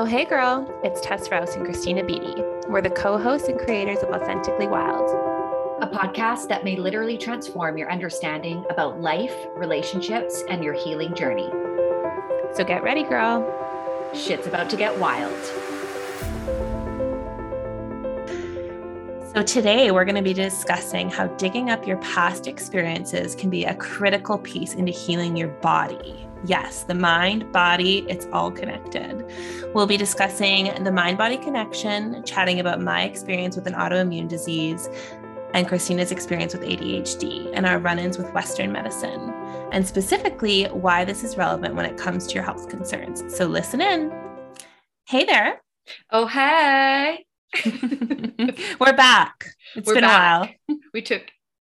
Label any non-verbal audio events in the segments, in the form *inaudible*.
Oh, hey, girl. It's Tess Rouse and Christina Beatty. We're the co hosts and creators of Authentically Wild, a podcast that may literally transform your understanding about life, relationships, and your healing journey. So get ready, girl. Shit's about to get wild. So, today we're going to be discussing how digging up your past experiences can be a critical piece into healing your body Yes, the mind, body, it's all connected. We'll be discussing the mind body connection, chatting about my experience with an autoimmune disease, and Christina's experience with ADHD and our run ins with Western medicine, and specifically why this is relevant when it comes to your health concerns. So listen in. Hey there. Oh, hey. *laughs* We're back. It's We're been back. a while. We took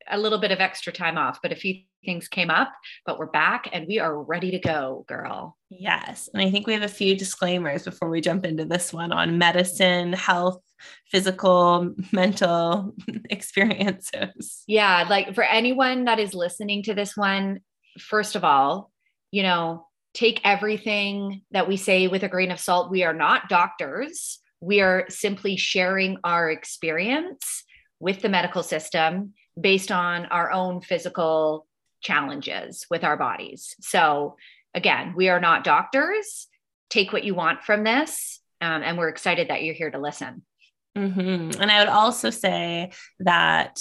a little bit of extra time off, but a few things came up, but we're back and we are ready to go, girl. Yes. And I think we have a few disclaimers before we jump into this one on medicine, health, physical, *laughs* mental *laughs* experiences. Yeah. Like for anyone that is listening to this one, first of all, you know, take everything that we say with a grain of salt. We are not doctors. We are simply sharing our experience with the medical system based on our own physical challenges with our bodies. So, again, we are not doctors. Take what you want from this. Um, and we're excited that you're here to listen. Mm-hmm. And I would also say that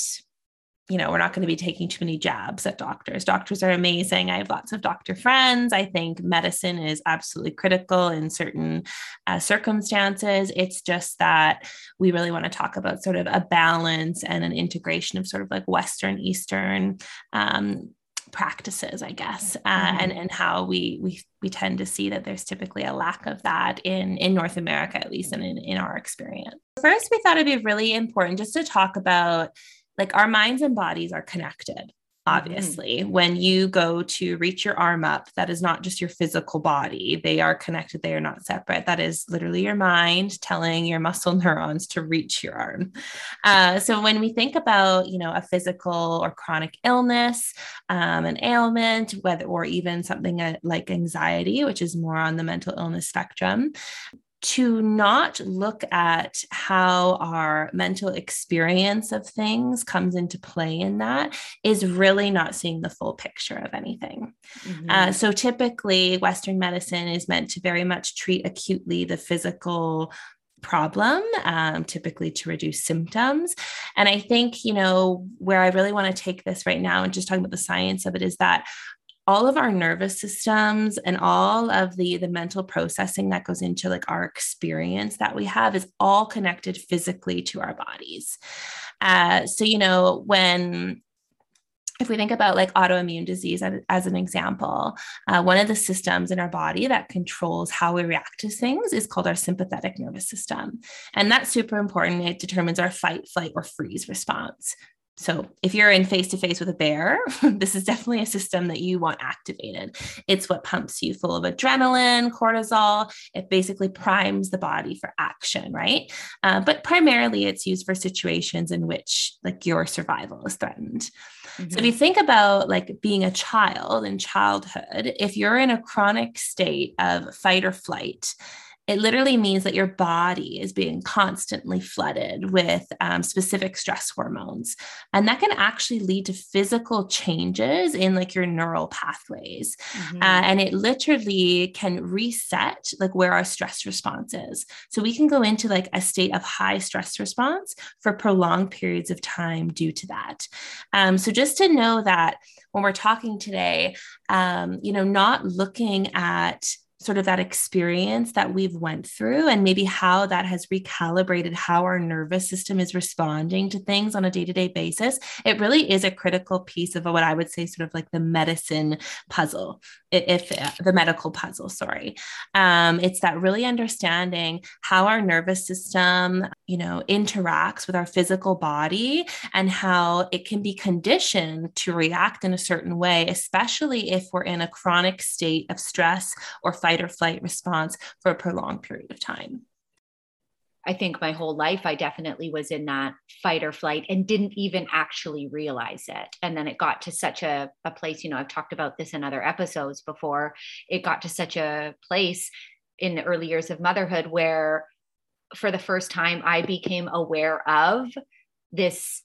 you know, we're not going to be taking too many jabs at doctors. Doctors are amazing. I have lots of doctor friends. I think medicine is absolutely critical in certain uh, circumstances. It's just that we really want to talk about sort of a balance and an integration of sort of like Western, Eastern um, practices i guess uh, mm-hmm. and and how we we we tend to see that there's typically a lack of that in in north america at least and in, in our experience first we thought it'd be really important just to talk about like our minds and bodies are connected obviously. Mm-hmm. when you go to reach your arm up that is not just your physical body. They are connected. They are not separate. That is literally your mind telling your muscle *laughs* neurons to reach your arm. Uh, so when we think about you know a physical or chronic illness um, an ailment whether or even something uh, like anxiety which is more on the mental illness spectrum to not look at how our mental experience of things comes into play in that is really not seeing the full picture of anything. Mm-hmm. Uh, so typically, Western medicine is meant to very much treat acutely the physical problem, um, typically to reduce symptoms. And I think, you know, where I really want to take this right now and just talking about the science of it is that all of our nervous systems and all of the the mental processing that goes into like our experience that we have is all connected physically to our bodies uh, so you know when if we think about like autoimmune disease as, as an example, uh, one of the systems in our body that controls how we react to things is called our sympathetic nervous system. And that's super important. It determines our fight, flight, or freeze response. So, if you're in face to face with a bear, *laughs* this is definitely a system that you want activated. It's what pumps you full of adrenaline, cortisol. It basically primes the body for action, right? Uh, but primarily, it's used for situations in which, like, your survival is threatened. Mm-hmm. So, if you think about like being a child in childhood, if you're in a chronic state of fight or flight, it literally means that your body is being constantly flooded with um, specific stress hormones. And that can actually lead to physical changes in like your neural pathways. Mm-hmm. Uh, and it literally can reset like where our stress response is. So we can go into like a state of high stress response for prolonged periods of time due to that. Um, so just to know that when we're talking today, um, you know, not looking at sort of that experience that we've went through and maybe how that has recalibrated how our nervous system is responding to things on a day-to-day basis it really is a critical piece of what i would say sort of like the medicine puzzle if uh, the medical puzzle sorry. Um, it's that really understanding how our nervous system you know interacts with our physical body and how it can be conditioned to react in a certain way especially if we're in a chronic state of stress or fight or flight response for a prolonged period of time I think my whole life, I definitely was in that fight or flight and didn't even actually realize it. And then it got to such a, a place, you know, I've talked about this in other episodes before. It got to such a place in the early years of motherhood where for the first time I became aware of this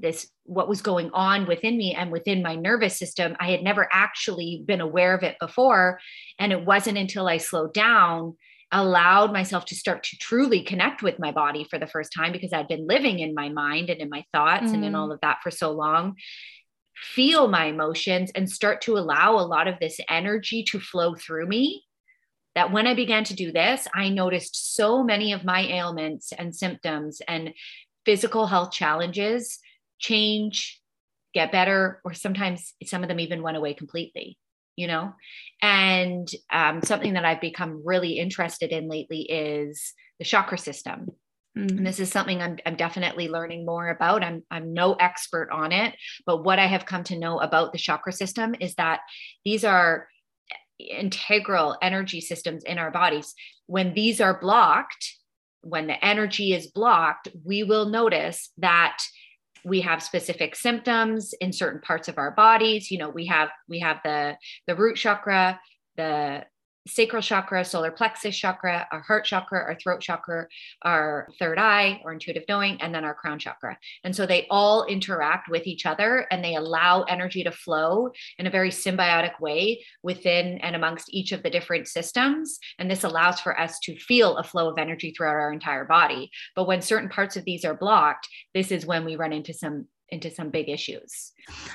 this what was going on within me and within my nervous system i had never actually been aware of it before and it wasn't until i slowed down allowed myself to start to truly connect with my body for the first time because i'd been living in my mind and in my thoughts mm. and in mm. all of that for so long feel my emotions and start to allow a lot of this energy to flow through me that when I began to do this, I noticed so many of my ailments and symptoms and physical health challenges change, get better, or sometimes some of them even went away completely, you know? And um, something that I've become really interested in lately is the chakra system. Mm-hmm. And this is something I'm, I'm definitely learning more about. I'm, I'm no expert on it, but what I have come to know about the chakra system is that these are integral energy systems in our bodies. When these are blocked, when the energy is blocked, we will notice that we have specific symptoms in certain parts of our bodies. You know, we have we have the the root chakra, the sacral chakra, solar plexus chakra, our heart chakra, our throat chakra, our third eye or intuitive knowing, and then our crown chakra. And so they all interact with each other and they allow energy to flow in a very symbiotic way within and amongst each of the different systems. And this allows for us to feel a flow of energy throughout our entire body. But when certain parts of these are blocked, this is when we run into some into some big issues.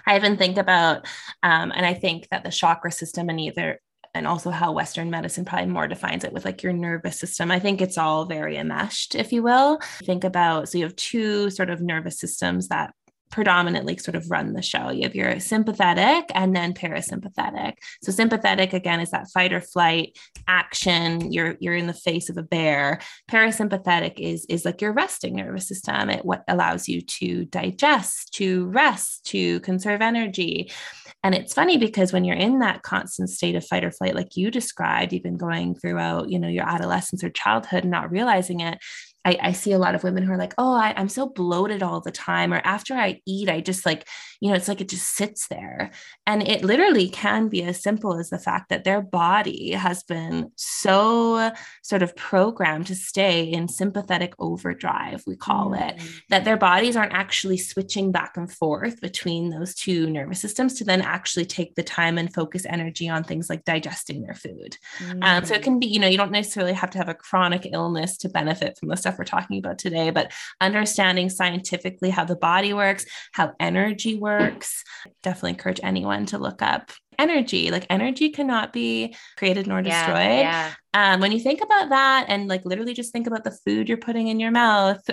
I even think about, um, and I think that the chakra system and either and also how Western medicine probably more defines it with like your nervous system. I think it's all very enmeshed, if you will. Think about so you have two sort of nervous systems that predominantly sort of run the show. You have your sympathetic and then parasympathetic. So sympathetic again is that fight or flight action. You're you're in the face of a bear. Parasympathetic is is like your resting nervous system. It what allows you to digest, to rest, to conserve energy. And it's funny because when you're in that constant state of fight or flight, like you described, even going throughout, you know, your adolescence or childhood and not realizing it, I, I, see a lot of women who are like, oh, I, I'm so bloated all the time. Or after I eat, I just like, you know, it's like it just sits there. And it literally can be as simple as the fact that their body has been so sort of programmed to stay in sympathetic overdrive, we call it, that their bodies aren't actually switching back and forth between those two nervous systems to then actually take the time and focus energy on things like digesting their food. Mm-hmm. Um, so it mm. can be, you know, you don't necessarily have to have a chronic illness to benefit from the stuff stuff we're talking about today, but understanding scientifically how the body works, how energy works. Definitely encourage anyone to look up energy. Like energy cannot be created nor destroyed. Yeah, yeah. Um, when you think about that and like literally just think about the food you're putting in your mouth. *laughs*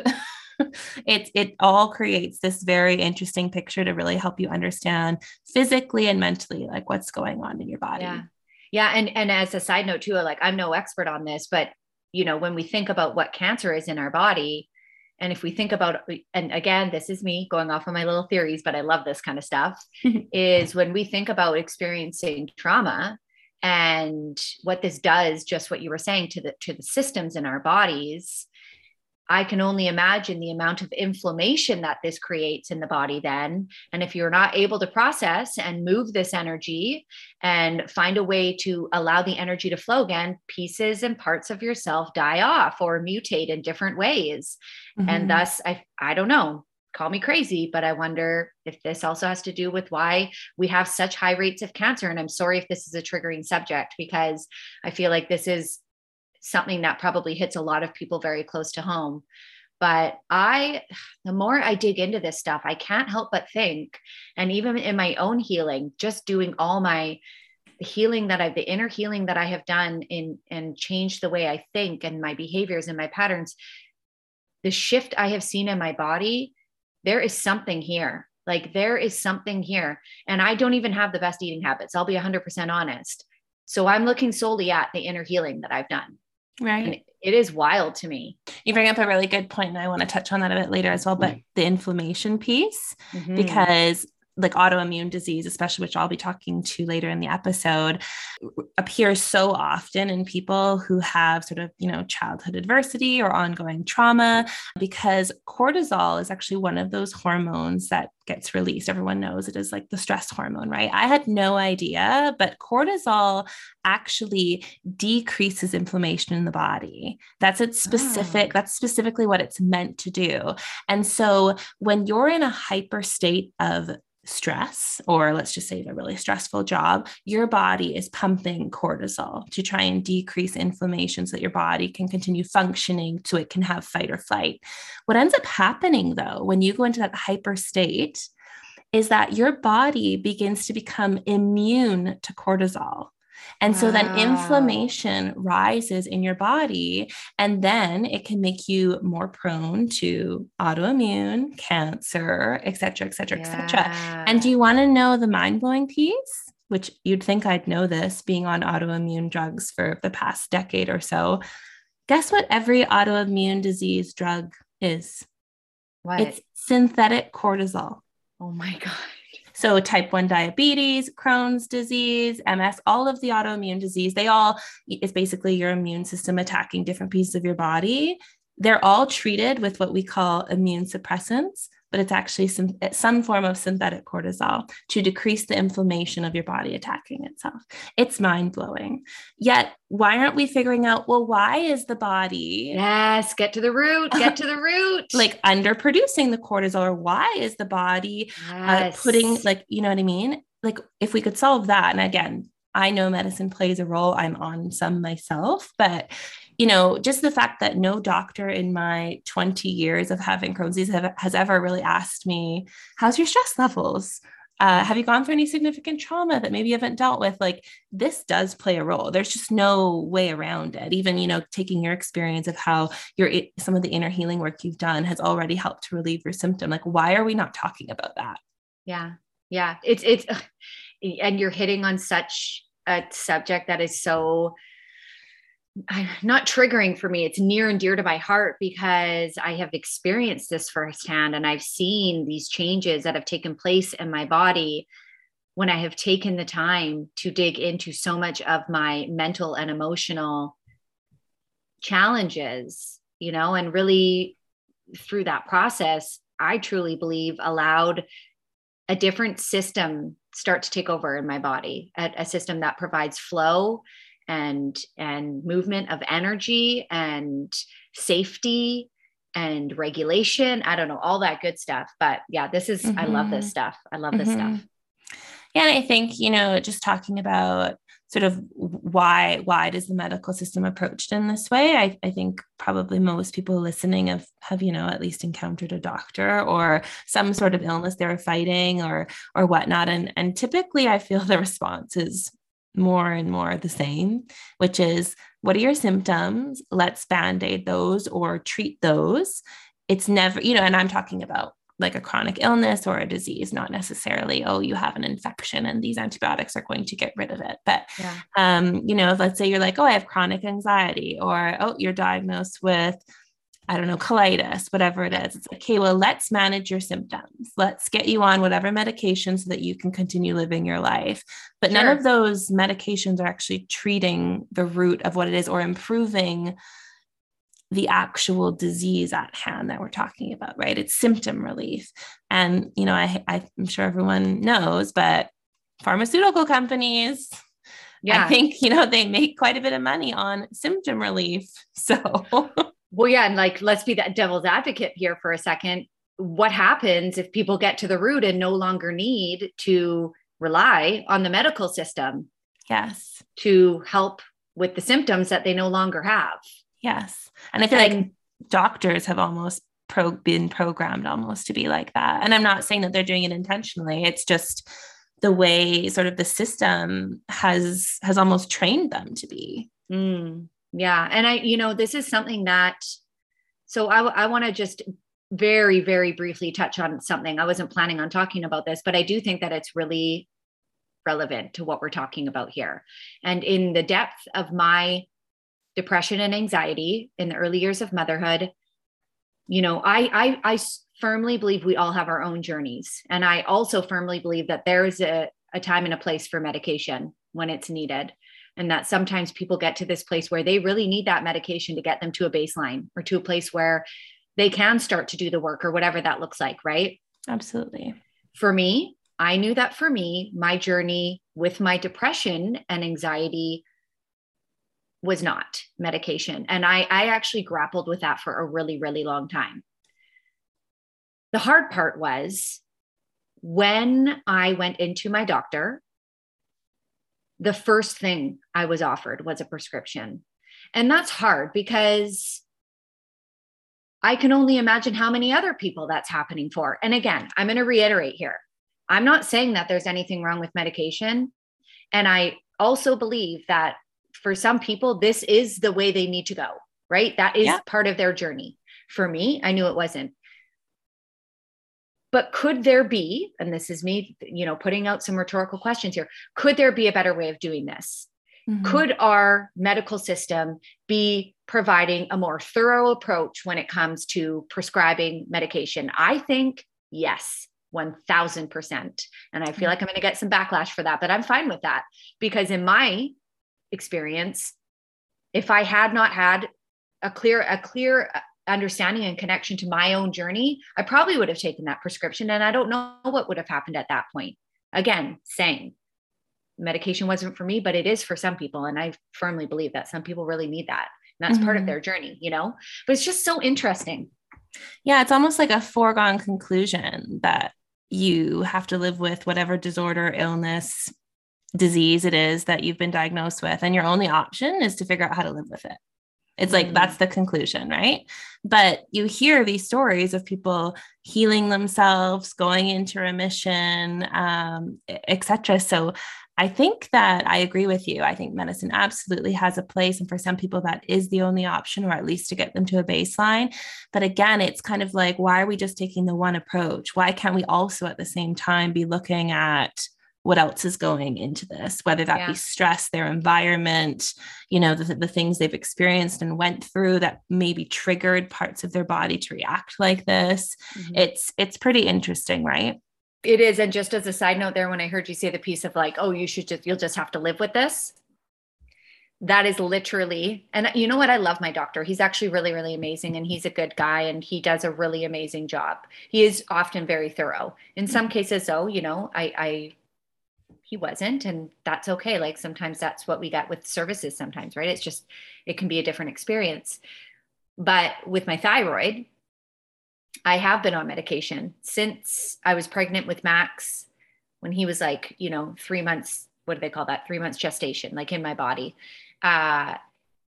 it it all creates this very interesting picture to really help you understand physically and mentally like what's going on in your body. Yeah. Yeah, and and as a side note too, like I'm no expert on this, but you know when we think about what cancer is in our body and if we think about and again this is me going off on my little theories but i love this kind of stuff *laughs* is when we think about experiencing trauma and what this does just what you were saying to the to the systems in our bodies I can only imagine the amount of inflammation that this creates in the body then. And if you're not able to process and move this energy and find a way to allow the energy to flow again, pieces and parts of yourself die off or mutate in different ways. Mm-hmm. And thus, I, I don't know, call me crazy, but I wonder if this also has to do with why we have such high rates of cancer. And I'm sorry if this is a triggering subject because I feel like this is something that probably hits a lot of people very close to home. But I, the more I dig into this stuff, I can't help but think, and even in my own healing, just doing all my healing that I've, the inner healing that I have done in and changed the way I think and my behaviors and my patterns, the shift I have seen in my body, there is something here. Like there is something here. And I don't even have the best eating habits. I'll be 100% honest. So I'm looking solely at the inner healing that I've done. Right. It is wild to me. You bring up a really good point, and I want to touch on that a bit later as well. But the inflammation piece, mm-hmm. because like autoimmune disease, especially which I'll be talking to later in the episode, appears so often in people who have sort of, you know, childhood adversity or ongoing trauma because cortisol is actually one of those hormones that gets released. Everyone knows it is like the stress hormone, right? I had no idea, but cortisol actually decreases inflammation in the body. That's its specific, oh. that's specifically what it's meant to do. And so when you're in a hyper state of stress, or let's just say a really stressful job, your body is pumping cortisol to try and decrease inflammation so that your body can continue functioning so it can have fight or flight. What ends up happening though, when you go into that hyper state, is that your body begins to become immune to cortisol. And so then ah. inflammation rises in your body, and then it can make you more prone to autoimmune, cancer, et cetera, et cetera, yeah. et cetera. And do you want to know the mind blowing piece? Which you'd think I'd know this being on autoimmune drugs for the past decade or so. Guess what every autoimmune disease drug is? What? It's synthetic cortisol. Oh my *laughs* God. So, type 1 diabetes, Crohn's disease, MS, all of the autoimmune disease, they all is basically your immune system attacking different pieces of your body. They're all treated with what we call immune suppressants but it's actually some, some form of synthetic cortisol to decrease the inflammation of your body attacking itself. It's mind blowing. Yet, why aren't we figuring out, well, why is the body? Yes, get to the root, get to the *laughs* root. like underproducing the cortisol, or why is the body yes. uh, putting, like, you know what I mean? Like, if we could solve that, and again, I know medicine plays a role. I'm on some myself, but you know, just the fact that no doctor in my 20 years of having Crohn's disease have, has ever really asked me, How's your stress levels? Uh, have you gone through any significant trauma that maybe you haven't dealt with? Like, this does play a role. There's just no way around it. Even, you know, taking your experience of how your some of the inner healing work you've done has already helped to relieve your symptom. Like, why are we not talking about that? Yeah. Yeah. It's, it's, and you're hitting on such a subject that is so not triggering for me. It's near and dear to my heart because I have experienced this firsthand and I've seen these changes that have taken place in my body when I have taken the time to dig into so much of my mental and emotional challenges, you know, and really through that process, I truly believe allowed a different system start to take over in my body, a, a system that provides flow and and movement of energy and safety and regulation. I don't know all that good stuff. But yeah this is mm-hmm. i love this stuff. I love this mm-hmm. stuff yeah and i think you know just talking about sort of why why does the medical system approached in this way? I, I think probably most people listening have have you know at least encountered a doctor or some sort of illness they were fighting or or whatnot. And and typically i feel the response is more and more the same, which is what are your symptoms? Let's band aid those or treat those. It's never, you know, and I'm talking about like a chronic illness or a disease, not necessarily, oh, you have an infection and these antibiotics are going to get rid of it. But, yeah. um, you know, let's say you're like, oh, I have chronic anxiety, or oh, you're diagnosed with I don't know, colitis, whatever it is. It's like, okay, well, let's manage your symptoms. Let's get you on whatever medication so that you can continue living your life. But sure. none of those medications are actually treating the root of what it is or improving the actual disease at hand that we're talking about, right? It's symptom relief. And, you know, I, I'm sure everyone knows, but pharmaceutical companies, yeah. I think, you know, they make quite a bit of money on symptom relief. *laughs* So Well, yeah. And like, let's be that devil's advocate here for a second. What happens if people get to the root and no longer need to rely on the medical system? Yes. To help with the symptoms that they no longer have. Yes. And I feel and, like doctors have almost pro- been programmed almost to be like that. And I'm not saying that they're doing it intentionally. It's just the way sort of the system has has almost trained them to be. Mm. Yeah. And I, you know, this is something that, so I, I want to just very, very briefly touch on something. I wasn't planning on talking about this, but I do think that it's really relevant to what we're talking about here. And in the depth of my depression and anxiety in the early years of motherhood, you know, I, I, I firmly believe we all have our own journeys. And I also firmly believe that there is a, a time and a place for medication when it's needed. And that sometimes people get to this place where they really need that medication to get them to a baseline or to a place where they can start to do the work or whatever that looks like, right? Absolutely. For me, I knew that for me, my journey with my depression and anxiety was not medication. And I, I actually grappled with that for a really, really long time. The hard part was when I went into my doctor, the first thing I was offered was a prescription. And that's hard because I can only imagine how many other people that's happening for. And again, I'm going to reiterate here I'm not saying that there's anything wrong with medication. And I also believe that for some people, this is the way they need to go, right? That is yeah. part of their journey. For me, I knew it wasn't. But could there be, and this is me, you know, putting out some rhetorical questions here, could there be a better way of doing this? Mm-hmm. Could our medical system be providing a more thorough approach when it comes to prescribing medication? I think yes. 1000%. And I feel mm-hmm. like I'm going to get some backlash for that, but I'm fine with that because in my experience, if I had not had a clear, a clear understanding and connection to my own journey, I probably would have taken that prescription and I don't know what would have happened at that point. Again, saying medication wasn't for me, but it is for some people. And I firmly believe that some people really need that. And that's mm-hmm. part of mm-hmm. their journey, you know? But it's just so interesting. Yeah, it's almost like a foregone conclusion that you have to live with whatever disorder, illness, disease it is that you've been diagnosed with. And your only option is to figure out how to live with it. It's like that's the conclusion, right? But you hear these stories of people healing themselves, going into remission, um, etc. So I think that I agree with you. I think medicine absolutely has a place. And for some people, that is the only option, or at least to get them to a baseline. But again, it's kind of like, why are we just taking the one approach? Why can't we also at the same time be looking at what else is going into this, whether that yeah. be stress, their environment, you know, the, the things they've experienced and went through that maybe triggered parts of their body to react like this. Mm-hmm. It's it's pretty interesting, right? It is. And just as a side note there, when I heard you say the piece of like, oh, you should just you'll just have to live with this. That is literally, and you know what? I love my doctor. He's actually really, really amazing and he's a good guy and he does a really amazing job. He is often very thorough. In some cases, though, you know, I, I he wasn't and that's okay. Like sometimes that's what we got with services sometimes right? It's just it can be a different experience. But with my thyroid i have been on medication since i was pregnant with max when he was like you know three months what do they call that? Three months gestation like in my body. Uh,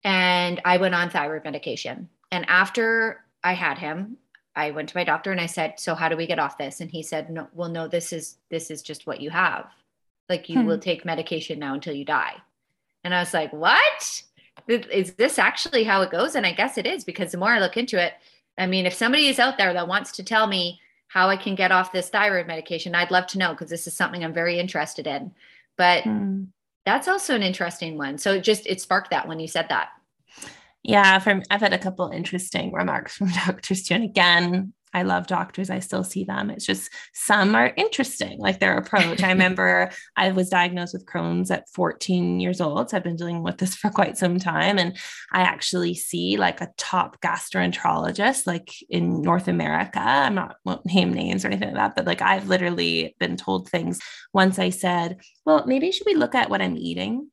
and i went on thyroid medication. And after i had him i went to my doctor and i said so how do we get off this? And he said no well no this is this is just what you have like you hmm. will take medication now until you die. And I was like, what? Is this actually how it goes? And I guess it is because the more I look into it, I mean, if somebody is out there that wants to tell me how I can get off this thyroid medication, I'd love to know because this is something I'm very interested in. But hmm. that's also an interesting one. So it just it sparked that when you said that. Yeah, from I've had a couple interesting remarks from *laughs* too. And again, I love doctors. I still see them. It's just some are interesting, like their approach. I *laughs* remember I was diagnosed with Crohn's at 14 years old. So I've been dealing with this *laughs* for quite some time. And I actually see like a top gastroenterologist, like in North America. I'm not won't name names or anything like that, but like I've literally been told things. Once I said, well, maybe should we look at what I'm eating?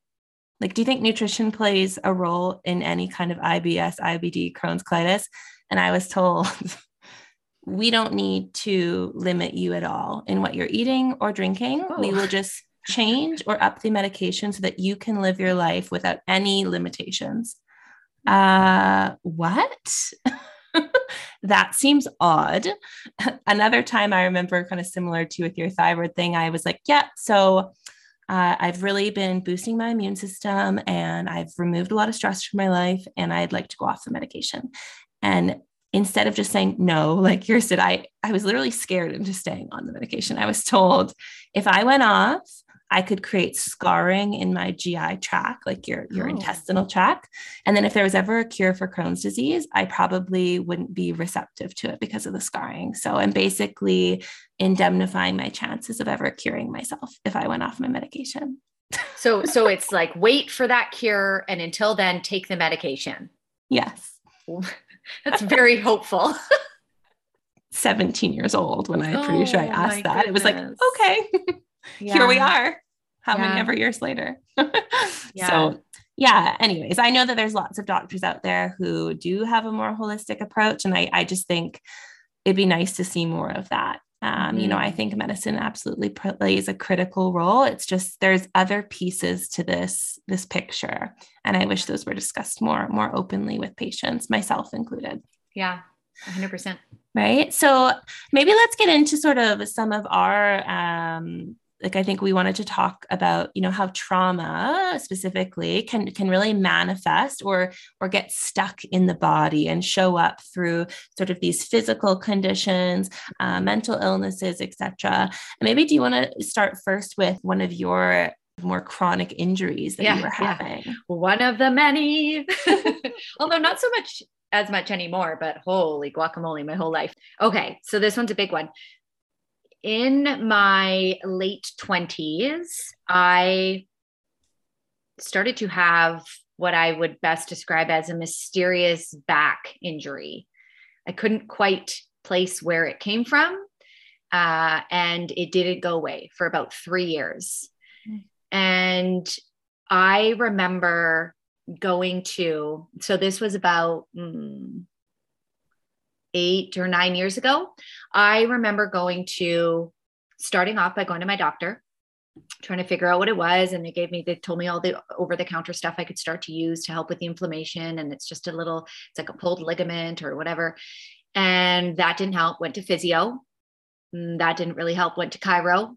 Like, do you think nutrition plays a role in any kind of IBS, IBD, Crohn's colitis? And I was told, *laughs* we don't need to limit you at all in what you're eating or drinking. Oh. We will just change or up the medication so that you can live your life without any limitations. Uh, what? *laughs* that seems odd. *laughs* Another time I remember kind of similar to with your thyroid thing, I was like, yeah, so uh, I've really been boosting my immune system and I've removed a lot of stress from my life and I'd like to go off the medication. And instead of just saying no, *laughs* like yours did, I, I was literally scared into staying on the medication. I was told if I went off, I could create scarring in my GI tract, like your, your oh. intestinal tract. And then if there was ever a cure for Crohn's disease, I probably wouldn't be receptive to it because of the scarring. So I'm basically indemnifying my chances of ever curing myself if I went off my medication. *laughs* so so it's like wait for that cure and until then take the medication. Yes. That's very hopeful. *laughs* 17 years old when I'm pretty sure I oh asked that. Goodness. It was like, okay, yeah. *laughs* here we are. How yeah. many ever years later? *laughs* yeah. So yeah, anyways, I know that there's lots of doctors out there who do have a more holistic approach. And I, I just think it'd be nice to see more of that. Um, mm-hmm. You know, I mm-hmm. think medicine absolutely plays a critical role. It's just there's other pieces to this this picture, and I wish those were discussed more more openly with patients, myself included. Yeah, 100%. Right. So maybe let's get into sort of some of our um, like I think we wanted to talk about, you know, how trauma specifically can can really manifest or or get stuck in the body and show up through sort of these physical conditions, uh, mental illnesses, etc. And maybe do you want to start first with one of your more chronic injuries that yeah, you were having? Yeah. One of the many, *laughs* although not so much as much anymore, but holy guacamole, my whole life. Okay, so this one's a big one in my late 20s, I started to have what I would best describe as a mysterious back injury. I couldn't quite place where it came from. Uh, and it didn't go away for about three years. And I remember going to, so this was about mm, eight or nine years ago, I remember going to starting off by going to my doctor, trying to figure out what it was. And they gave me, they told me all the over the counter stuff I could start to use to help with the inflammation. And it's just a little, it's like a pulled ligament or whatever. And that didn't help. Went to physio. Mm, that didn't really help. Went to chiro.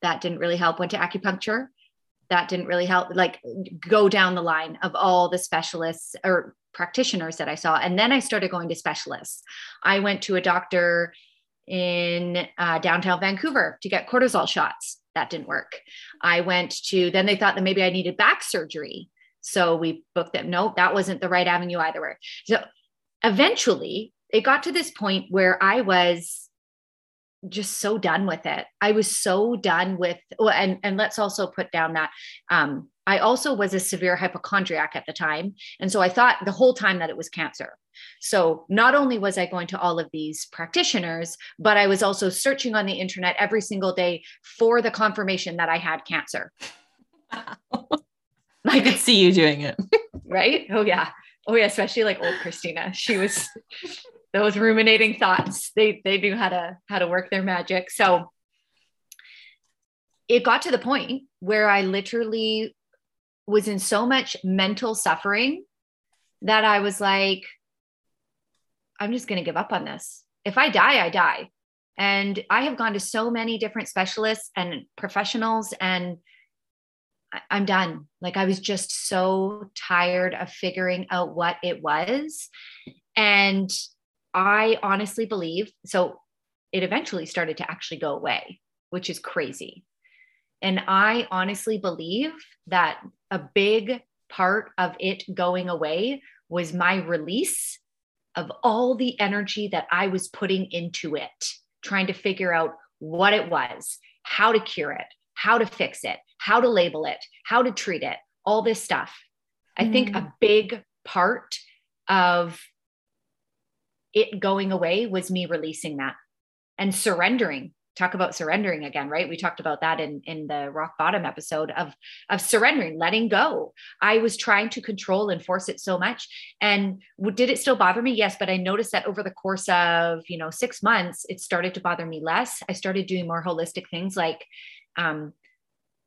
That didn't really help. Went to acupuncture that didn't really help like go down the line of all the specialists or practitioners that I saw. And then I started going to specialists. I went to a doctor in uh, downtown Vancouver to get cortisol shots. That didn't work. I went to, then they thought that maybe I needed back surgery. So we booked them. No, that wasn't the right avenue either. So eventually it got to this point where I was just so done with it. I was so done with, well, and, and let's also put down that um, I also was a severe hypochondriac at the time. And so I thought the whole time that it was cancer. So not only was I going to all of these practitioners, but I was also searching on the internet every single day for the confirmation that I had cancer. *laughs* I could see you doing it. right? Oh, yeah. Oh, yeah. Especially like old Christina. She was those ruminating thoughts. They, they knew how to, how to work their magic. So it got to the point where I literally was in so much mental suffering that I was like, I'm just going to give up on this. If I die, I die. And I have gone to so many different specialists and professionals, and I'm done. Like, I was just so tired of figuring out what it was. And I honestly believe so, it eventually started to actually go away, which is crazy. And I honestly believe that a big part of it going away was my release of all the energy that I was putting into it, trying to figure out what it was, how to cure it, how to fix it, how to label it, how to treat it, all this stuff. I think a mm. big part of it going away was me releasing that and surrendering. Talk about surrendering again right? We talked about that in in the rock bottom episode of of surrendering letting go. I was trying to control and force it so much. And did it still bother me? Yes but i noticed that over the course of you know 6 months it started to bother me less. I started doing more holistic things like um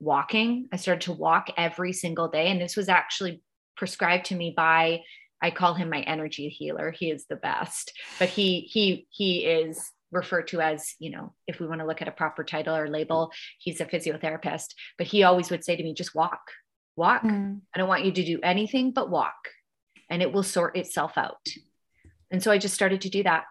walking. I started to walk every single day. And this was actually prescribed to me by I call him my energy healer. He is the best, but he he he is referred to as, you know, if we want to look at a proper title or label, he's a physiotherapist. But he always would say to me, just walk, walk. Mm. I don't want you to do anything but walk, and it will sort itself out. And so I just started to do that.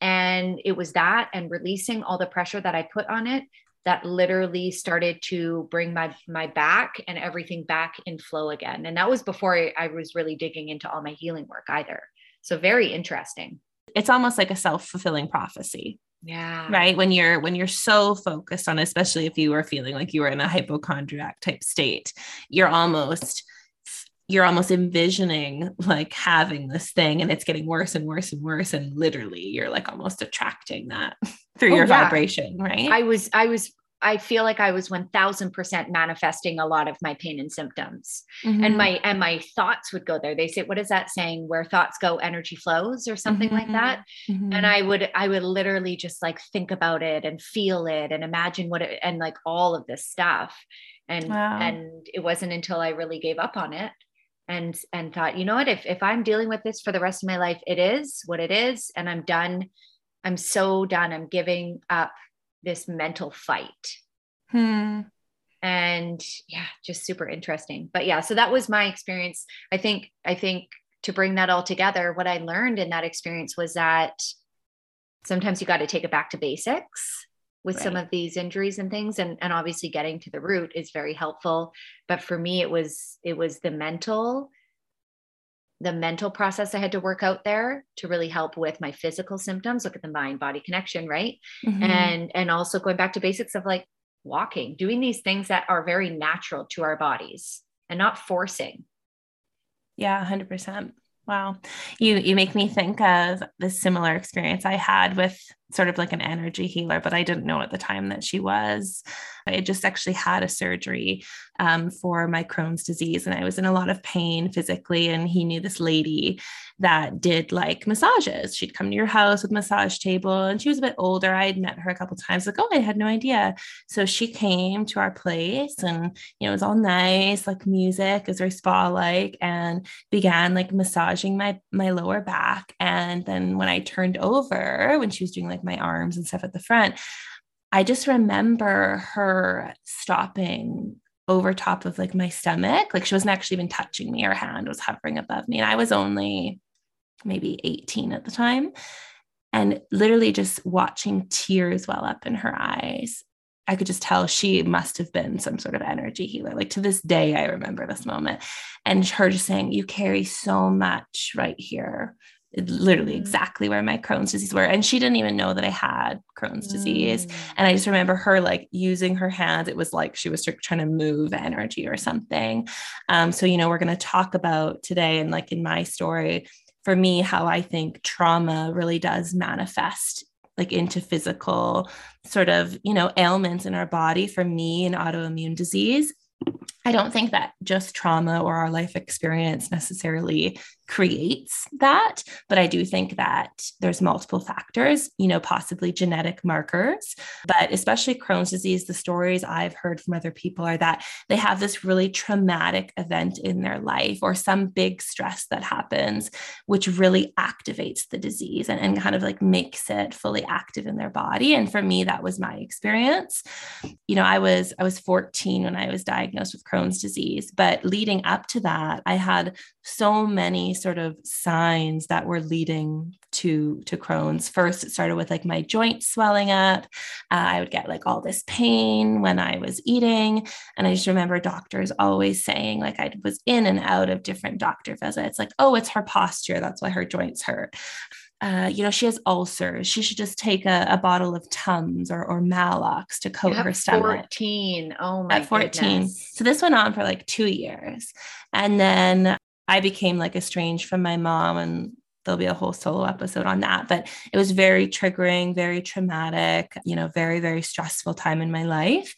And it was that and releasing all the pressure that I put on it that literally started to bring my my back and everything back in flow again. And that was before I, I was really digging into all my healing work either. So very interesting. It's almost like a self-fulfilling prophecy. Yeah. Right? When you're when you're so focused on especially if you were feeling like you were in a hypochondriac type state you're almost you're almost envisioning like having this thing and it's getting worse and worse and worse and literally you're like almost attracting that *laughs* through oh, your yeah. vibration right i was i was I feel like I was 1000% manifesting a lot of my pain and symptoms. Mm-hmm. And my and my thoughts would go there. They say what is that saying where thoughts go energy flows or something mm-hmm. like that. Mm-hmm. And I would I would literally just like think about it and feel it and imagine what it and like all of this stuff. And wow. and it wasn't until I really gave up on it and and thought, you know what, if if I'm dealing with this for the rest of my life, it is what it is and I'm done. I'm so done. I'm giving up this mental fight. Hmm. And yeah, just super interesting. But yeah, so that was my experience. I think, I think to bring that all together, what I learned in that experience was that sometimes you got to take it back to basics with right. some of these injuries and things and, and obviously getting to the root is very helpful but for me it was it was the mental the mental process I had to work out there to really help with my physical symptoms. Look at the mind body connection, right? Mm-hmm. And and also going back to basics of like walking, doing these things that are very natural to our bodies and not forcing. Yeah, 100%. Wow. You you make me think of the similar experience I had with sort of like an energy healer, but I didn't know at the time that she was. I just actually had a surgery um, for my Crohn's disease, and I was in a lot of pain physically. And he knew this lady that did like massages. She'd come to your house with massage table, and she was a bit older. I had met her a couple times. Like, oh, I had no idea. So she came to our place, and you know, it was all nice, like music, is very spa like, and began like massaging my my lower back. And then when I turned over, when she was doing like my arms and stuff at the front. I just remember her stopping over top of like my stomach. Like she wasn't actually even touching me. Her hand was hovering above me. And I was only maybe 18 at the time. And literally just watching tears well up in her eyes. I could just tell she must have been some sort of energy healer. Like to this day, I remember this moment. And her just saying, You carry so much right here literally mm. exactly where my Crohn's disease were. And she didn't even know that I had Crohn's disease. Mm. And I just remember her like using her hands. It was like she was trying to move energy or something. Um, so, you know, we're going to talk about today and like in my story, for me, how I think trauma really does manifest like into physical sort of, you know, ailments in our body. For me, an autoimmune disease I don't think that just trauma or our life experience necessarily creates that, but I do think that there's multiple factors, you know, possibly genetic markers, but especially Crohn's disease, the stories I've heard from other people are that they have this really traumatic event in their life or some big stress that happens, which really activates the disease and, and kind of like makes it fully active in their body. And for me, that was my experience. You know, I was I was 14 when I was diagnosed with Crohn's Crohn's disease. But leading up to that, I had so many sort of signs that were leading to to Crohn's. First, it started with like my joints swelling up. Uh, I would get like all this pain when I was eating, and I just remember doctors always saying like I was in and out of different doctor visits. Like, oh, it's her posture. That's why her joints hurt uh, you know, she has ulcers. She should just take a, a bottle of Tums or, or Maalox to coat her stomach. 14. Oh my At 14. Goodness. So this went on for like two years. And then I became like estranged from my mom and there'll be a whole solo episode on that. But it was very triggering, very traumatic, you know, very, very stressful time in my life.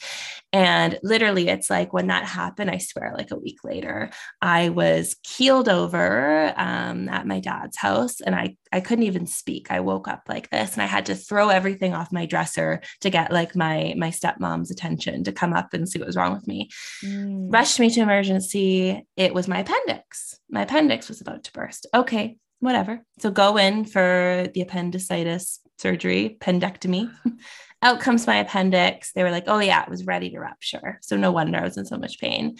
And literally, it's like when that happened, I swear, like a week later, I was keeled over um, at my dad's house and I, I couldn't even speak. I woke up like this and I had to throw everything off my dresser to get like my, my stepmom's attention to come up and see what was wrong with me. Mm. Rushed me to emergency. It was my appendix. My appendix was about to burst. Okay, whatever. So go in for the appendicitis surgery, appendectomy. *laughs* Out comes my appendix. They were like, "Oh yeah, it was ready to rupture." So no wonder I was in so much pain.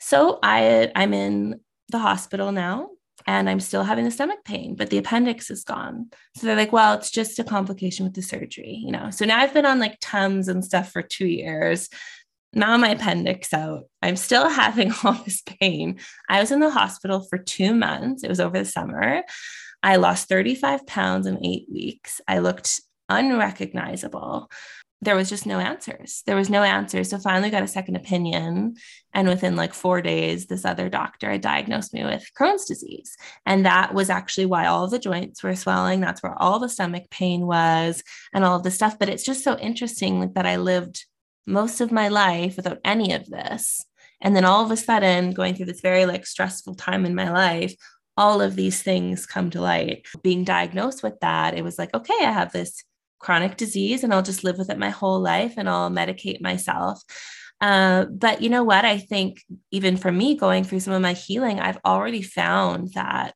So I I'm in the hospital now and I'm still having the stomach pain, but the appendix is gone. So they're like, well, it's just a complication with the surgery, you know. So now I've been on like Tums and stuff for two years. Now my appendix out. I'm still *laughs* having all this pain. I was in the hospital for two months. It was over the summer. I lost 35 pounds in eight weeks. I looked unrecognizable there was just no answers. There was no answers. So finally got a second opinion. And within like four days, this other doctor had diagnosed me with Crohn's disease. And that was actually why all the joints were swelling. That's where all the stomach pain was and all of the stuff. But it's just so interesting that I lived most of my life without any of this. And then all of a sudden, going through this very like stressful time in my life, all of these things come to light. Being diagnosed with that, it was like, okay, I have this chronic disease and I'll just live with it my whole life and I'll medicate myself. Uh, but you know what? I think even for me going through some of my healing, I've already found that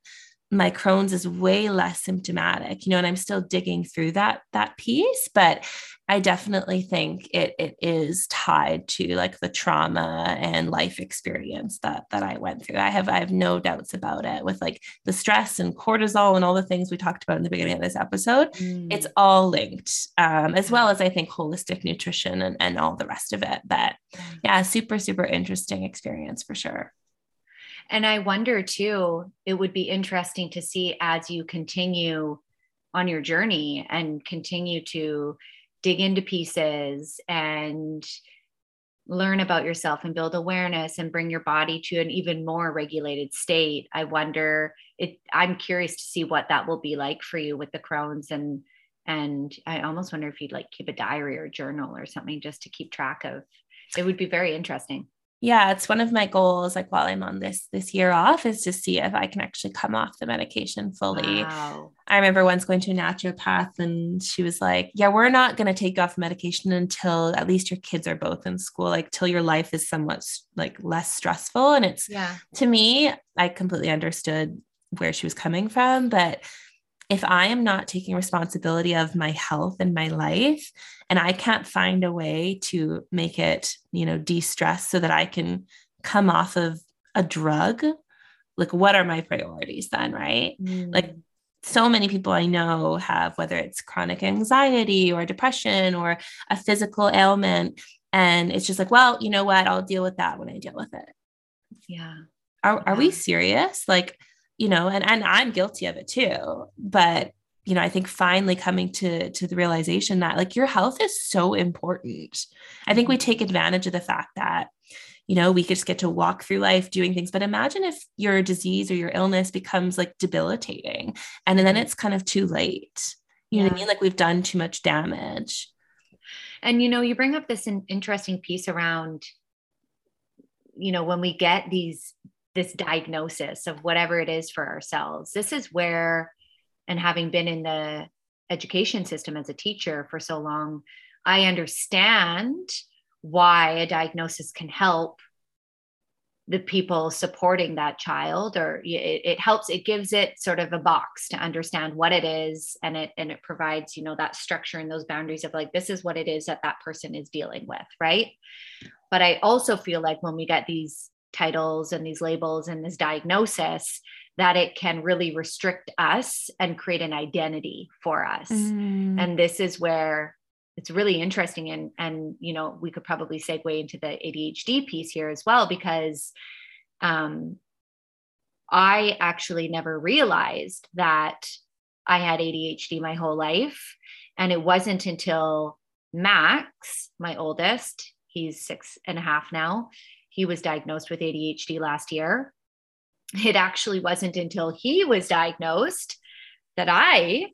my Crohn's is way less symptomatic, you know, and I'm still digging through that that piece, but I definitely think it it is tied to like the trauma and life experience that that I went through. I have I have no doubts about it with like the stress and cortisol and all the things we talked about in the beginning of this episode. Mm. It's all linked, um, as well as I think holistic nutrition and, and all the rest of it. But yeah, super, super interesting experience for sure. And I wonder too, it would be interesting to see as you continue on your journey and continue to dig into pieces and learn about yourself and build awareness and bring your body to an even more regulated state. I wonder it I'm curious to see what that will be like for you with the Crohn's and and I almost wonder if you'd like keep a diary or journal or something just to keep track of. It would be very interesting yeah it's one of my goals like while i'm on this this year off is to see if i can actually come off the medication fully. Wow. i remember once going to a naturopath and she was like yeah we're not going to take off medication until at least your kids are both in school like till your life is somewhat like less stressful. And it's yeah. to me i completely understood where she was coming from but if I am not taking responsibility of my health and my life, and I can't find a way to make it, you know, de stress so that I can come off of a drug, like what are my priorities then? Right. Mm. Like so many people I know have, whether it's chronic anxiety or depression or a physical ailment. And it's just like, well, you know what? I'll deal with that when I deal with it. Yeah. Are, are we serious? Like, you know, and, and I'm guilty of it too. But, you know, I think finally coming to to the realization that like your health is so important. I think we mm-hmm. take advantage of the fact that, you know, we just get to walk through life doing things. But imagine if your disease or your illness becomes like debilitating and then mm-hmm. it's kind of too late. You know what I mean? Like we've done too much damage. And you know, you bring up this interesting piece around you know when we get these this diagnosis of whatever it is for ourselves. This is where, and having been in the education system as a teacher for so long, I understand why a diagnosis can help the people supporting that child or it, it, helps it gives it sort of a box to understand what it is and it and it provides you know that structure and those boundaries of like this is what it is that that person is dealing with right but i also feel like when we get these titles and these labels and this diagnosis that it can really restrict us and create an identity for us mm. and this is where it's really interesting and and you know we could probably segue into the adhd piece here as well because um i actually never realized that i had adhd my whole life and it wasn't until max my oldest he's six and a half now he was diagnosed with ADHD last year. It actually wasn't until he was diagnosed that I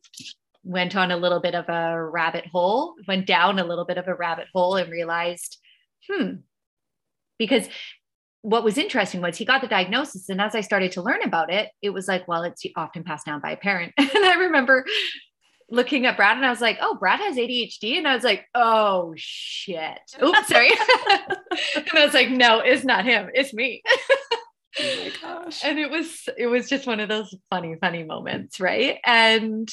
went on a little bit of a rabbit hole, went down a little bit of a rabbit hole and realized, hmm, because what was interesting was he got the diagnosis. And as I started to learn about it, it was like, well, it's often passed down by a parent. *laughs* and I remember looking at Brad and I was like, oh, Brad has ADHD. And I was like, oh shit. *laughs* Oops, sorry. *laughs* and I was like, no, it's not him, it's me. *laughs* oh my gosh. And it was it was just one of those funny, funny moments, right? And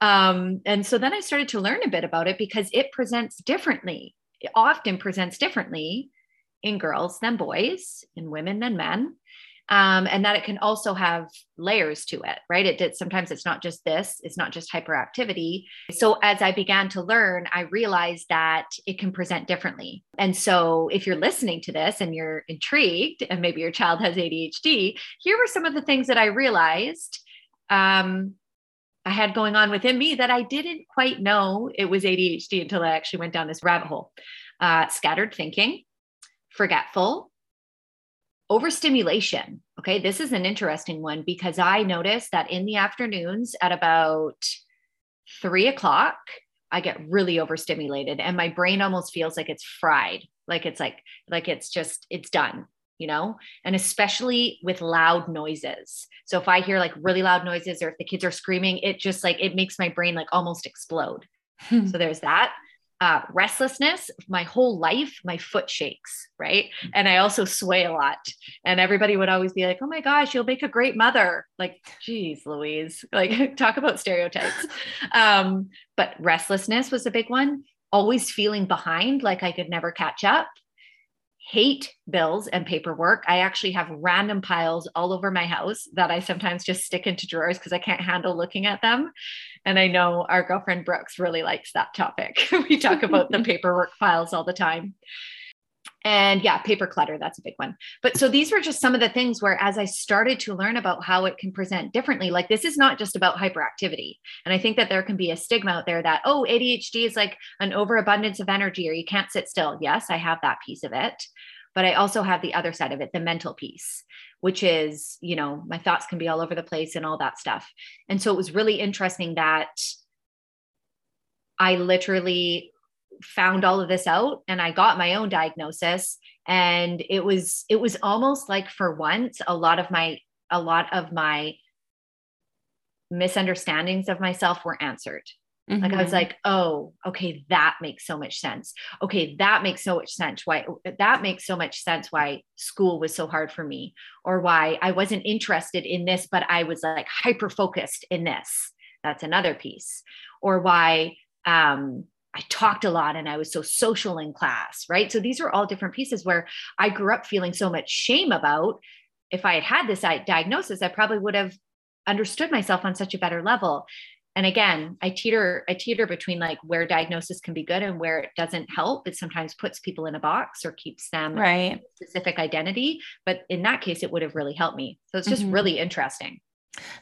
um, and so then I started to learn a bit about it because it presents differently. It often presents differently in girls than boys, in women than men. Um, and that it can also have layers to it right? It did sometimes it's not just this it's not just hyperactivity. So as i began to learn i realized that it can present differently. And so if you're listening to this and you're intrigued and maybe your child has adhd here were some of the things that i realized um, I had going on within me that I didn't quite know it was ADHD until I actually went down this rabbit hole. Uh, scattered thinking, forgetful, overstimulation. Okay, this is an interesting one because I noticed that in the afternoons at about three o'clock, I get really overstimulated and my brain almost feels like it's fried, like it's like, like it's just, it's done, you know, and especially with loud noises. So if I hear like really loud noises or if the kids are screaming, it just like, it makes my brain like almost explode. Hmm. so there's that uh, restlessness, my whole life, my foot shakes, right? And I also sway a lot. And everybody would always be like, oh my gosh, you'll make a great mother. Like, geez, Louise, *laughs* like *laughs* talk about stereotypes. Um, but restlessness was a big one. Always feeling behind, like I could never catch up hate bills and paperwork. I actually have random piles all over my house that I sometimes just stick into drawers because I can't handle looking at them. And I know our girlfriend Brooks really likes that topic. *laughs* we talk about the *laughs* paperwork piles all the time. And yeah, paper clutter, that's a big one. But so these were just some of the things where, as I started to learn about how it can present differently, like this is not just about hyperactivity. And I think that there can be a stigma out there that, oh, ADHD is like an overabundance of energy or you can't sit still. Yes, I have that piece of it. But I also have the other side of it, the mental piece, which is, you know, my thoughts can be all over the place and all that stuff. And so it was really interesting that I literally found all of this out and I got my own diagnosis and it was it was almost like for once a lot of my a lot of my misunderstandings of myself were answered. Mm-hmm. Like I was mm-hmm. like, oh, okay, that makes so much sense. Okay, that makes so much sense. Why that makes so much sense why school was so hard for me, or why I wasn't interested in this, but I was like hyper focused in this. That's another piece. Or why um, I talked a lot and I was so social in class, right? So these are all different pieces where I grew up feeling so much shame about. If I had had this diagnosis, I probably would have understood myself on such a better level. And again, I teeter, I teeter between like where diagnosis can be good and where it doesn't help. It sometimes puts people in a box or keeps them right specific identity. But in that case, it would have really helped me. So it's just mm-hmm. really interesting.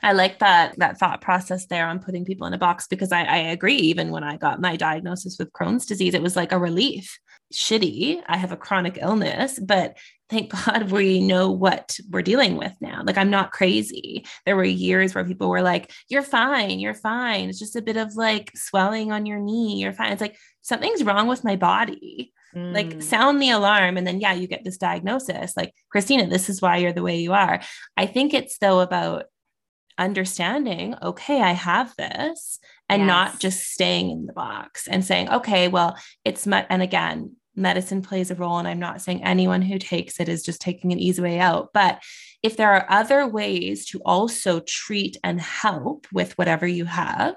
I like that that thought process there on putting people in a box because I, I agree. Even when I got my diagnosis with Crohn's disease, it was like a relief. Shitty. I have a chronic illness, but thank *laughs* God we know what we're dealing with now. Like I'm not crazy. There were years where people were like, "You're fine. You're fine. It's just a bit of like swelling on your knee. You're fine." It's like something's wrong with my body. Like mm. sound the alarm and then yeah, you get this diagnosis. Like, Christina, this is why you're the way you are. I think it's though about understanding, okay, I have this, and yes. not just staying in the box and saying, okay, well, it's, my, and again, medicine plays a role. And I'm not saying anyone who takes it is just taking an easy way out. But if there are other ways to also treat and help with whatever you have,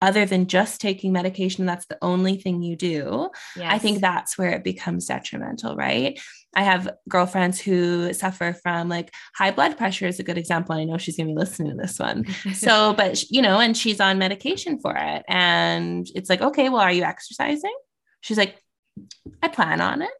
other than just taking medication, that's the only thing you do. Yes. I think that's where it becomes detrimental, right? I have girlfriends who suffer from like high blood pressure is a good example. I know she's going to be listening to this one. so, *laughs* but you know, and she's on medication for it. And it's like, okay, well, are you exercising? She's like, I plan on it.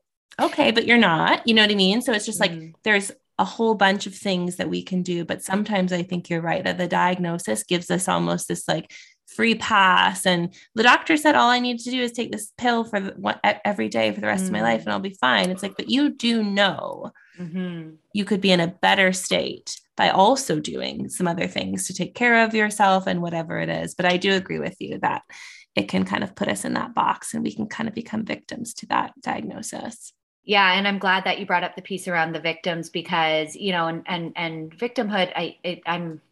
Okay, but you're not. You know what I mean? So it's just like mm. there's a whole bunch of things that we can do. But sometimes I think you're right that the diagnosis gives us almost this like free pass. And the doctor said, all I need to do is take this pill for the, every day for the rest mm. of my life and I'll be fine. It's like, but you do know mm-hmm. you could be in a better state by also doing some other things to take care of yourself and whatever it is. But I do agree with you that it can kind of put us in that box and we can kind of become victims to that diagnosis. Yeah, and I'm glad that you brought up the piece around the victims because you know, and and and victimhood. I it, I'm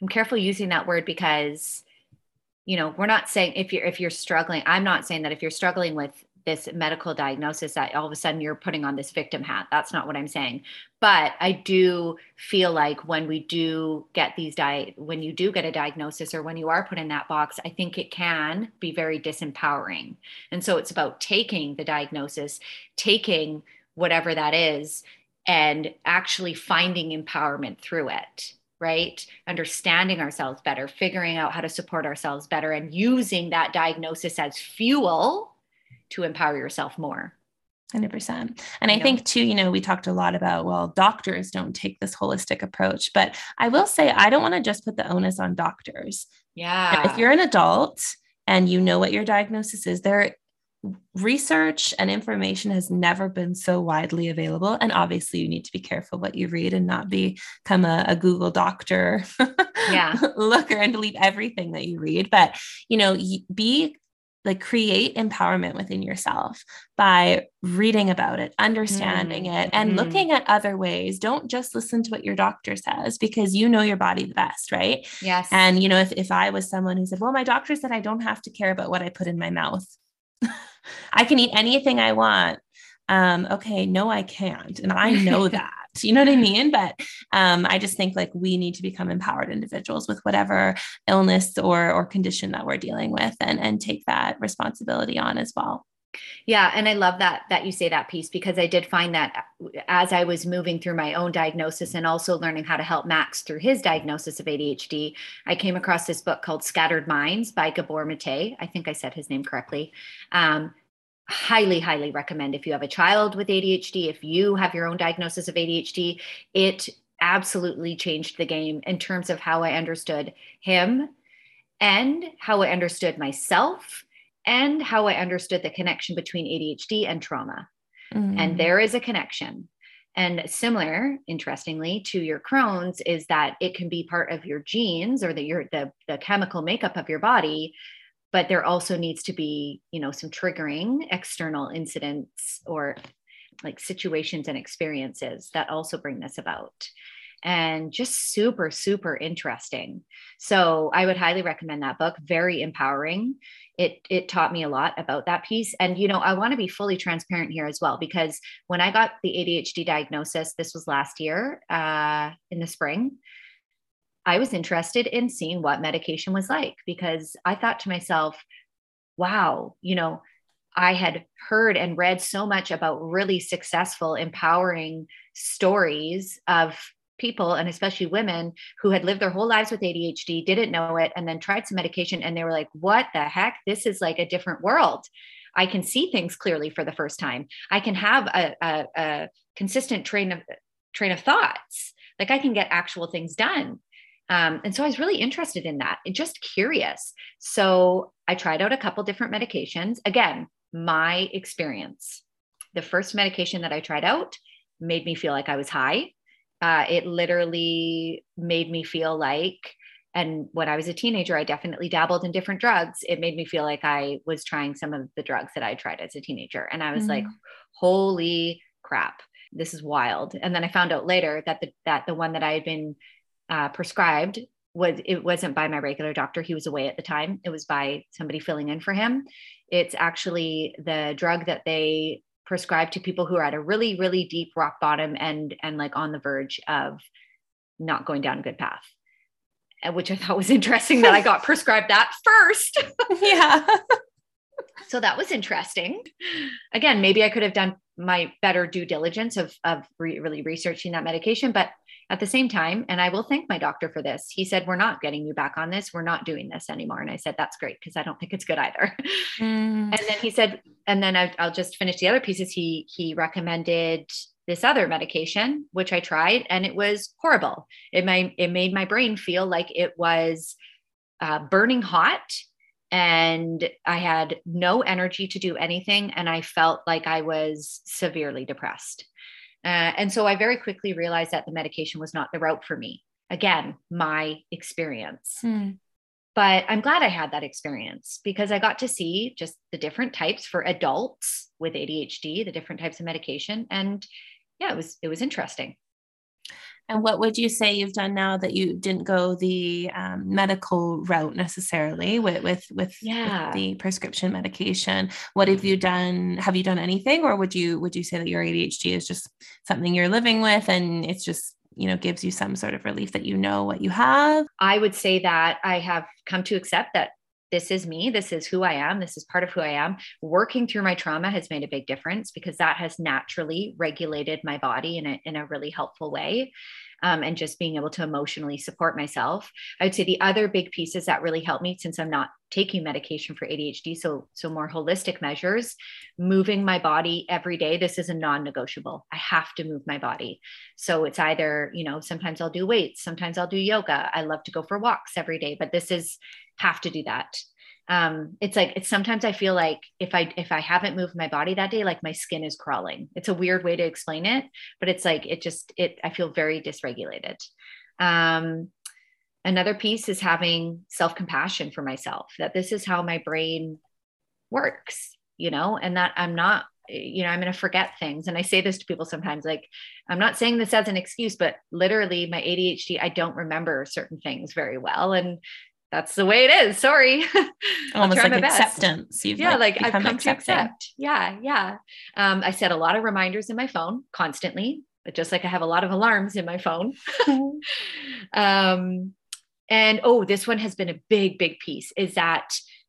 I'm careful using that word because you know we're not saying if you're if you're struggling i'm not saying that if you're struggling with this medical diagnosis that all of a sudden you're putting on this victim hat. That's not what i'm saying. But i do feel like when we do get these di when you do get a diagnosis or when you are put in that box i think it can be very disempowering. And so it's about taking the diagnosis taking whatever that is and actually finding empowerment through it right? Understanding ourselves better, figuring out how to support ourselves better, and using that diagnosis as fuel to empower yourself more. 100%. And I think too, you know, we talked a lot about, well, doctors don't take this holistic approach, but I will say, I don't want to just put the onus on doctors. Yeah. And if you're an adult and you know what your diagnosis is, there research and information has never been so widely available. And obviously you need to be careful what you read and not become a, a google doctor yeah. *laughs* looker and believe everything that you read. But you know be like create empowerment within yourself by reading about it understanding mm-hmm. it and mm-hmm. looking at other ways. Don't just listen to what your doctor says because you know your body the best right? Yes. And you know if, if i was someone who said well my doctor said i don't have to care about what i put in my mouth *laughs* I can eat anything I want. Um, okay, no, I can't. And I know *laughs* that. You know what I mean? But um, I just think like we need to become empowered individuals with whatever illness or or condition that we're dealing with and and take that responsibility on as well. Yeah, and I love that that you say that piece because I did find that as I was moving through my own diagnosis and also learning how to help Max through his diagnosis of ADHD, I came across this book called Scattered Minds by Gabor Mate. I think I said his name correctly. Um, highly, highly recommend if you have a child with ADHD, if you have your own diagnosis of ADHD, it absolutely changed the game in terms of how I understood him and how I understood myself and how I understood the connection between ADHD and trauma. Mm. And there is a connection. And similar, interestingly, to your Crohn's is that it can be part of your genes or the your the, the chemical makeup of your body, but there also needs to be, you know, some triggering external incidents or like situations and experiences that also bring this about and just super super interesting. So i would highly recommend that book very empowering. It it taught me a lot about that piece. And you know i want to be fully transparent here as well because when i got the adhd diagnosis this was last year uh, in the spring i was interested in seeing what medication was like because i thought to myself wow you know i had heard and read so much about really successful empowering stories of people and especially women who had lived their whole lives with ADHD, didn't know it, and then tried some medication and they were like, what the heck? This is like a different world. I can see things clearly for the first time. I can have a, a, a consistent train of train of thoughts. Like I can get actual things done. Um, and so I was really interested in that and just curious. So I tried out a couple different medications. Again, my experience. The first medication that I tried out made me feel like I was high uh, it literally made me feel like and when i was a teenager i definitely dabbled in different drugs. It made me feel like i was trying some of the drugs that i tried as a teenager. And i was mm. like holy crap this is wild. And then i found out later that the that the one that i had been uh, prescribed was it wasn't by my regular doctor. He was away at the time. It was by somebody filling in for him. It's actually the drug that they prescribed to people who are at a really really deep rock bottom and and like on the verge of not going down a good path uh, which i thought was interesting that i got *laughs* prescribed that first. *laughs* Yeah. So that was interesting. Again maybe i could have done my better due diligence of of re- really researching that medication but at the same time, and I will thank my doctor for this, he said, We're not getting you back on this. We're not doing this anymore. And I said, That's great because I don't think it's good either. *laughs* Mm. And then he said, and then I, I'll just finish the other pieces. He he recommended this other medication, which I tried, and it was horrible. It made it made my brain feel like it was uh, burning hot, and I had no energy to do anything, and I felt like I was severely depressed. Uh, and so I very quickly realized that the medication was not the route for me. Again, my experience. Hmm. But I'm glad I had that experience because I got to see just the different types for adults with ADHD, the different types of medication. And yeah, it was it was interesting. And what would you say you've done now that you didn't go the um, medical route necessarily with with with, yeah. with, the prescription medication? What have you done? Have you done anything, or would you would you say that your ADHD is just something you're living with, and it's just you know gives you some sort of relief that you know what you have? I would say that I have come to accept that this is me. This is who I am. This is part of who I am. Working through my trauma has made a big difference because that has naturally regulated my body in a, in a really helpful way. Um, and just being able to emotionally support myself. I would say the other big pieces that really help me since I'm not taking medication for ADHD, so so more holistic measures, moving my body every day. This is a non-negotiable. I have to move my body. So it's either you know sometimes I'll do weights, sometimes I'll do yoga. I love to go for walks every day, but this is have to do that. Um it's like it's sometimes i feel like if i if i haven't moved my body that day like my skin is crawling. It's a weird way to explain it but it's like it just it i feel very dysregulated. Um another piece is having self compassion for myself that this is how my brain works you know and that i'm not you know i'm going to forget things. And i say this to people sometimes like i'm not saying this as an excuse but literally my adhd i don't remember certain things very well. And that's the way it is. Sorry. *laughs* Almost like acceptance. You've yeah, like, like I've come accepting. to accept. Yeah, yeah. Um, I set a lot of reminders in my phone constantly, but just like I have a lot of alarms in my phone. *laughs* *laughs* um, and oh, this one has been a big, big piece is that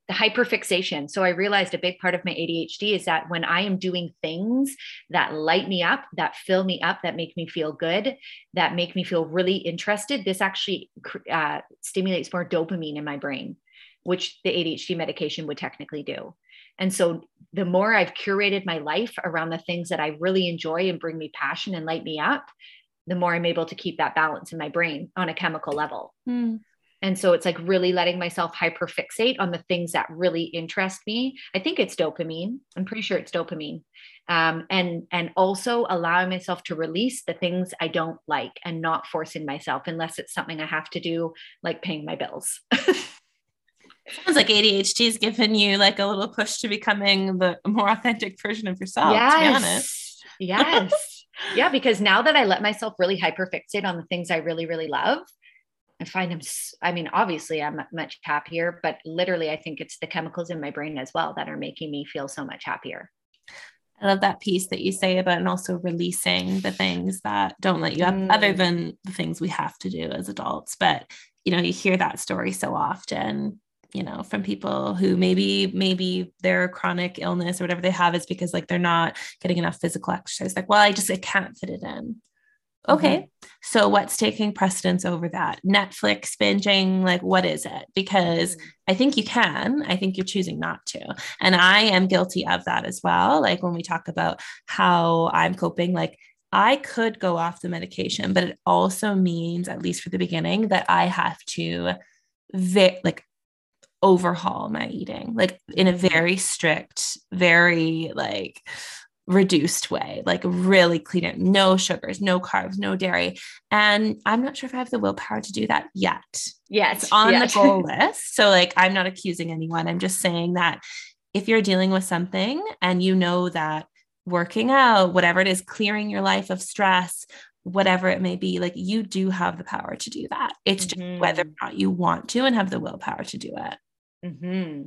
the hyperfixation. So I realized a big part of my ADHD is that when I am doing things that light me up, that fill me up, that make me feel good, that make me feel really interested, this actually uh, stimulates more dopamine in my brain, which the ADHD medication would technically do. And so the more I've curated my life around the things that I really enjoy and bring me passion and light me up, the more I'm able to keep that balance in my brain on a chemical level. Mm. And so it's like really letting myself hyperfixate on the things that really interest me. I think it's dopamine. I'm pretty sure it's dopamine. Um, and and also allowing myself to release the things I don't like and not forcing myself unless it's something I have to do, like paying my bills. *laughs* Sounds like ADHD has given you like a little push to becoming the more authentic version of yourself. Yes. To be honest. yes. *laughs* yeah, because now that I let myself really hyperfixate on the things I really, really love, I find them, I mean, obviously I'm much happier, but literally I think it's the chemicals in my brain as well that are making me feel so much happier. I love that piece that you say about and also releasing the things that don't let you up, mm. other than the things we have to do as adults. But you know, you hear that story so often, you know, from people who maybe maybe their chronic illness or whatever they have is because like they're not getting enough physical exercise. Like, well, I just I can't fit it in. Okay. Mm-hmm. So what's taking precedence over that? Netflix binging, like what is it? Because mm-hmm. I think you can. I think you're choosing not to. And I am guilty of that as well. Like when we talk about how I'm coping, like I could go off the medication, but it also means, at least for the beginning, that I have to vi- like overhaul my eating, like in a very strict, very like reduced way, like really clean it, no sugars, no carbs, no dairy. And I'm not sure if I have the willpower to do that yet. Yes. It's on the goal *laughs* list. So, like, I'm not accusing anyone. I'm just saying that if you're dealing with something and you know that working out, whatever it is, clearing your life of stress, whatever it may be, like you do have the power to do that. It's mm-hmm. just whether or not you want to and have the willpower to do it. Mm-hmm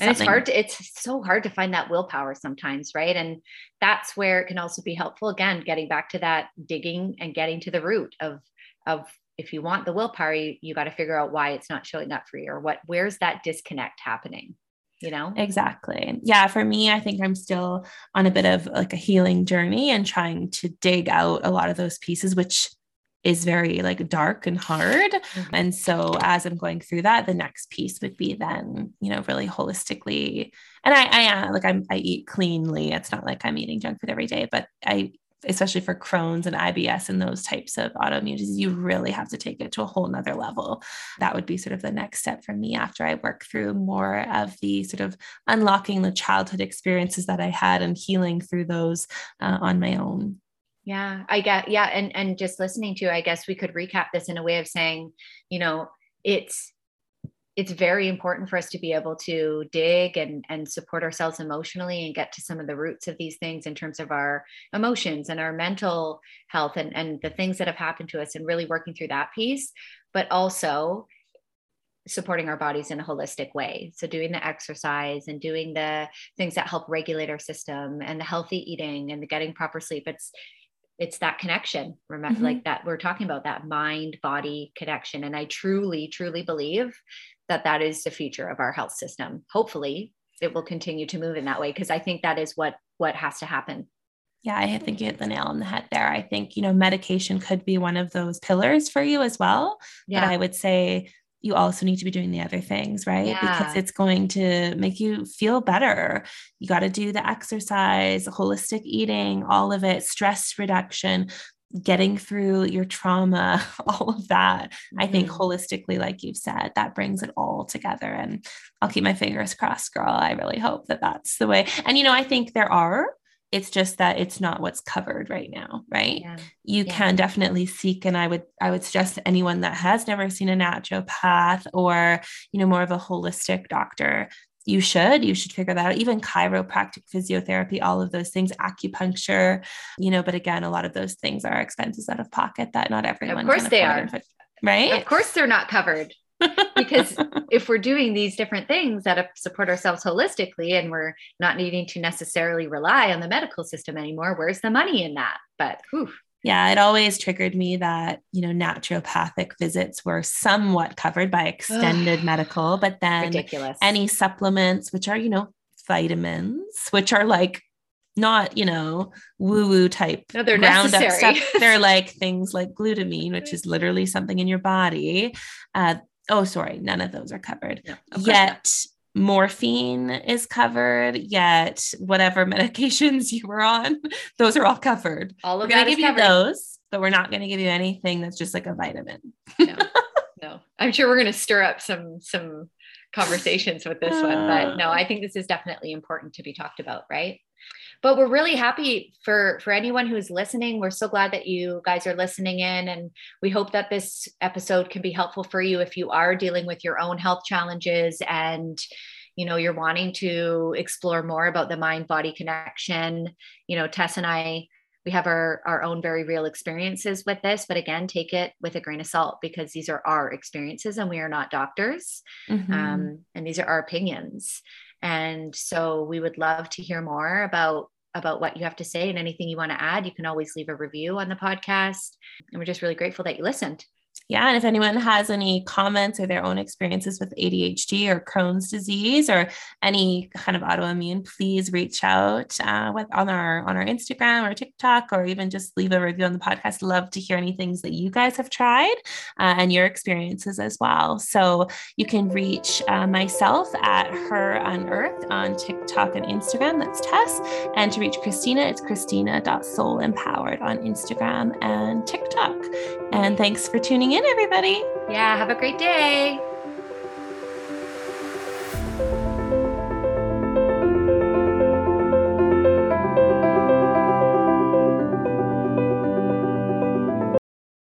and it's hard to it's so hard to find that willpower sometimes right? And that's where it can also be helpful again getting back to that digging and getting to the root of of if you want the willpower you, you got to figure out why it's not showing up for you or what where's that disconnect happening you know? Exactly. Yeah for me i think i'm still on a bit of like a healing journey and trying to dig out a lot of those pieces which is very like dark and hard. Mm-hmm. And so as I'm going through that, the next piece would be then, you know, really holistically. And I, I uh, like I'm I eat cleanly. It's not like I'm eating junk food every day, but I especially for Crohn's and IBS and those types of autoimmune diseases, you really have to take it to a whole nother level. That would be sort of the next step for me after I work through more of the sort of unlocking the childhood experiences that I had and healing through those uh, on my own. Yeah, I get yeah, and and just listening to, I guess we could recap this in a way of saying, you know, it's it's very important for us to be able to dig and and support ourselves emotionally and get to some of the roots of these things in terms of our emotions and our mental health and and the things that have happened to us and really working through that piece, but also supporting our bodies in a holistic way. So, doing the exercise and doing the things that help regulate our system and the healthy eating and the getting proper sleep. It's it's that connection remember mm-hmm. like that we're talking about that mind body connection and i truly truly believe that that is the future of our health system. Hopefully, it will continue to move in that way because I think that is what what has to happen. Yeah, I think you hit the nail on the head there. I think, you know, medication could be one of those pillars for you as well. Yeah. But I would say you also need to be doing the other things, right? Yeah. Because it's going to make you feel better. You got to do the exercise, holistic eating, all of it, stress reduction, getting through your trauma, *laughs* all of that. Mm-hmm. I think mm-hmm. holistically, like you've said, that brings it all together. And I'll keep my fingers crossed, girl. I really hope that that's the way. And, you know, I think there are. It's just that it's not what's covered right now, right? Yeah. You yeah. can definitely seek, and I would I would suggest to anyone that has never seen a naturopath or you know more of a holistic doctor you should you should figure that out even chiropractic physiotherapy all of those things acupuncture you know but again a lot of those things are expenses out of pocket that not everyone of course they are right of course they're not covered because *laughs* if we're doing these different things that support ourselves holistically and we're not needing to necessarily rely on the medical system anymore where's the money in that but whew, yeah, it always triggered me that, you know, naturopathic visits were somewhat covered by extended *sighs* medical, but then Ridiculous. any supplements, which are, you know, vitamins, which are like not, you know, woo woo type. No, they're necessary. Stuff. They're *laughs* like things like glutamine, which is literally something in your body. Uh, oh, sorry, none of those are covered. No, Yet morphine is covered, yet whatever *laughs* medications you were on, those are all covered. All of we're that give covered. you those, but we're not going to give you anything that's just like a vitamin. no, *laughs* no. I'm sure we're going to stir up some some conversations with this one, but uh. no, I think this is definitely important to be talked about, right? But we're really happy for for anyone who's listening. We're so glad that you guys are listening in and we hope that this episode can be helpful for you if you are dealing with your own health challenges and you know you're wanting to explore more about the mind body connection. You know tess and i we have our our own very real experiences with this but again take it with a grain of salt because these are our experiences and we are not doctors. Mm-hmm. um, and these are our opinions and so we would love to hear more about about what you have to say and anything you want to add. You can always leave a review on the podcast. And we're just really grateful that you listened. Yeah. And if anyone has any comments or their own experiences with ADHD or Crohn's disease or any kind of autoimmune, please reach out uh, with, on our on our Instagram or TikTok or even just leave a review on the podcast. Love to hear any things that you guys have tried uh, and your experiences as well. So you can reach uh, myself at Her Unearthed on TikTok and Instagram. That's Tess. And to reach Christina, it's Christina.soulempowered on Instagram and TikTok. And thanks for tuning in in, everybody. Yeah, have a great day.